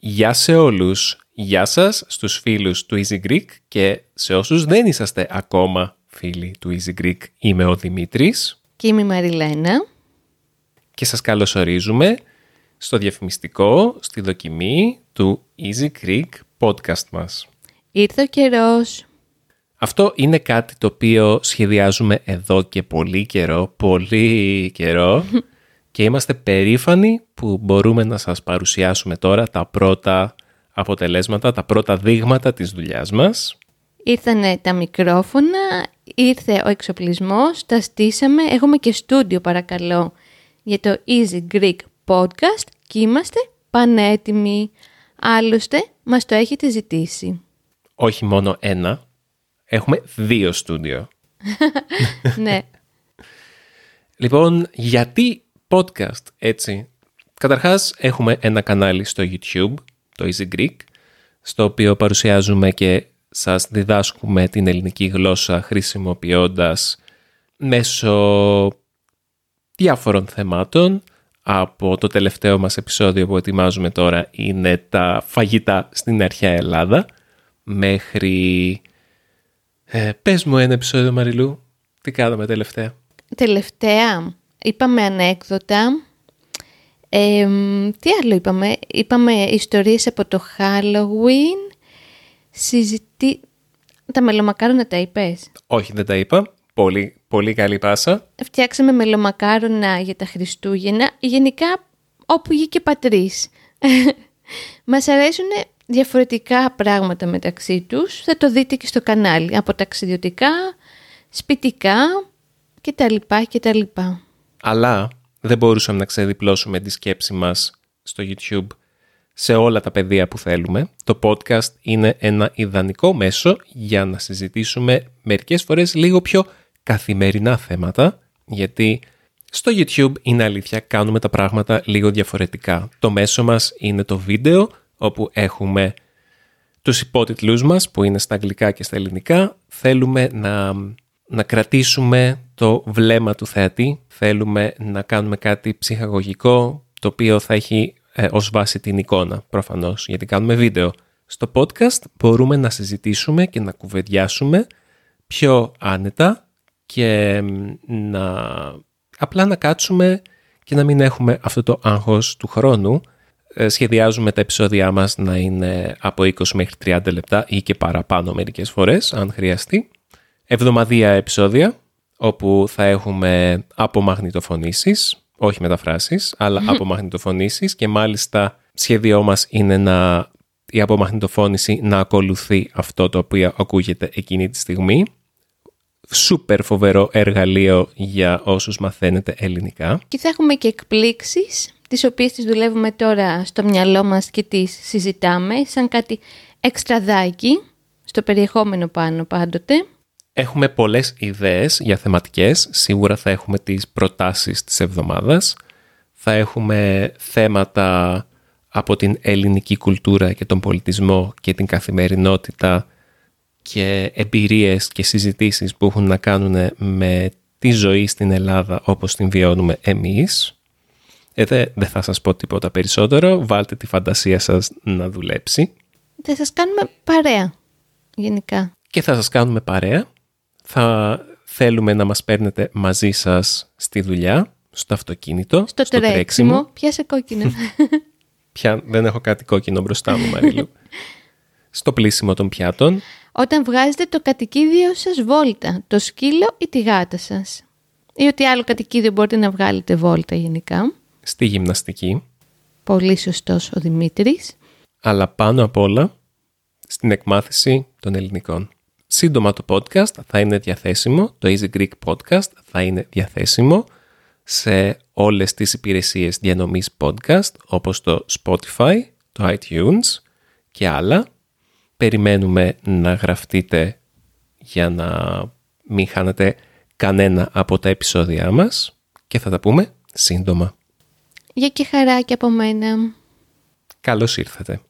Γεια σε όλους. Γεια σας στους φίλους του Easy Greek και σε όσους δεν είσαστε ακόμα φίλοι του Easy Greek. Είμαι ο Δημήτρης. Και είμαι η Μαριλένα. Και σας καλωσορίζουμε στο διαφημιστικό, στη δοκιμή του Easy Greek podcast μας. Ήρθε ο καιρός. Αυτό είναι κάτι το οποίο σχεδιάζουμε εδώ και πολύ καιρό, πολύ καιρό και είμαστε περήφανοι που μπορούμε να σας παρουσιάσουμε τώρα τα πρώτα αποτελέσματα, τα πρώτα δείγματα της δουλειάς μας. Ήρθανε τα μικρόφωνα, ήρθε ο εξοπλισμός, τα στήσαμε, έχουμε και στούντιο παρακαλώ για το Easy Greek Podcast και είμαστε πανέτοιμοι. Άλλωστε, μας το έχετε ζητήσει. Όχι μόνο ένα, έχουμε δύο στούντιο. ναι. Λοιπόν, γιατί podcast έτσι. Καταρχάς έχουμε ένα κανάλι στο YouTube, το Easy Greek, στο οποίο παρουσιάζουμε και σας διδάσκουμε την ελληνική γλώσσα χρησιμοποιώντας μέσω διάφορων θεμάτων. Από το τελευταίο μας επεισόδιο που ετοιμάζουμε τώρα είναι τα φαγητά στην αρχαία Ελλάδα μέχρι... Ε, πες μου ένα επεισόδιο Μαριλού, τι κάναμε τελευταία; Τελευταία, είπαμε ανέκδοτα. τι άλλο είπαμε, είπαμε ιστορίες από το Halloween, συζητή... Τα μελομακάρονα τα είπες; Όχι, δεν τα είπα. Πολύ, πολύ καλή πάσα. Φτιάξαμε μελομακάρονα για τα Χριστούγεννα, γενικά όπου και πατρίς. Μας αρέσουν διαφορετικά πράγματα μεταξύ τους, θα το δείτε και στο κανάλι, από ταξιδιωτικά, σπιτικά κτλ. λοιπά Αλλά δεν μπορούσαμε να ξεδιπλώσουμε τη σκέψη μας στο YouTube σε όλα τα πεδία που θέλουμε. Το podcast είναι ένα ιδανικό μέσο για να συζητήσουμε μερικές φορές λίγο πιο καθημερινά θέματα, γιατί στο YouTube είναι αλήθεια, κάνουμε τα πράγματα λίγο διαφορετικά. Το μέσο μας είναι το βίντεο, όπου έχουμε τους υπότιτλούς μας, που είναι στα αγγλικά και στα ελληνικά. Θέλουμε να, να κρατήσουμε το βλέμμα του θεατή, θέλουμε να κάνουμε κάτι ψυχαγωγικό, το οποίο θα έχει ε, ως βάση την εικόνα, προφανώς, γιατί κάνουμε βίντεο. Στο podcast μπορούμε να συζητήσουμε και να κουβεντιάσουμε πιο άνετα και να απλά να κάτσουμε και να μην έχουμε αυτό το άγχος του χρόνου. Ε, σχεδιάζουμε τα επεισόδια μας να είναι από 20 μέχρι 30 λεπτά ή και παραπάνω μερικές φορές, αν χρειαστεί. Εβδομαδία επεισόδια, όπου θα έχουμε απομαγνητοφωνήσεις, όχι μεταφράσεις, αλλά απομαγνητοφωνήσεις και μάλιστα σχέδιό μας είναι να η απομαγνητοφώνηση να ακολουθεί αυτό το οποίο ακούγεται εκείνη τη στιγμή σούπερ φοβερό εργαλείο για όσους μαθαίνετε ελληνικά. Και θα έχουμε και εκπλήξεις, τις οποίες τις δουλεύουμε τώρα στο μυαλό μας και τις συζητάμε, σαν κάτι εξτραδάκι, στο περιεχόμενο πάνω πάντοτε. Έχουμε πολλές ιδέες για θεματικές, σίγουρα θα έχουμε τις προτάσεις της εβδομάδας, θα έχουμε θέματα από την ελληνική κουλτούρα και τον πολιτισμό και την καθημερινότητα και εμπειρίες και συζητήσεις που έχουν να κάνουν με τη ζωή στην Ελλάδα όπως την βιώνουμε εμείς. Ε, δεν θα σας πω τίποτα περισσότερο, βάλτε τη φαντασία σας να δουλέψει. Θα σας κάνουμε παρέα, γενικά. Και θα σας κάνουμε παρέα. Θα θέλουμε να μας παίρνετε μαζί σας στη δουλειά, στο αυτοκίνητο, στο, στο τρέξιμο. τρέξιμο. Πιάσε κόκκινο. Πια δεν έχω κάτι κόκκινο μπροστά μου, Μαρίλου. στο πλήσιμο των πιάτων όταν βγάζετε το κατοικίδιο σας βόλτα, το σκύλο ή τη γάτα σας. Ή ότι άλλο κατοικίδιο μπορείτε να βγάλετε βόλτα γενικά. Στη γυμναστική. Πολύ σωστός ο Δημήτρης. Αλλά πάνω απ' όλα στην εκμάθηση των ελληνικών. Σύντομα το podcast θα είναι διαθέσιμο, το Easy Greek Podcast θα είναι διαθέσιμο σε όλες τις υπηρεσίες διανομής podcast όπως το Spotify, το iTunes και άλλα περιμένουμε να γραφτείτε για να μην χάνετε κανένα από τα επεισόδια μας και θα τα πούμε σύντομα. Για και χαρά και από μένα. Καλώς ήρθατε.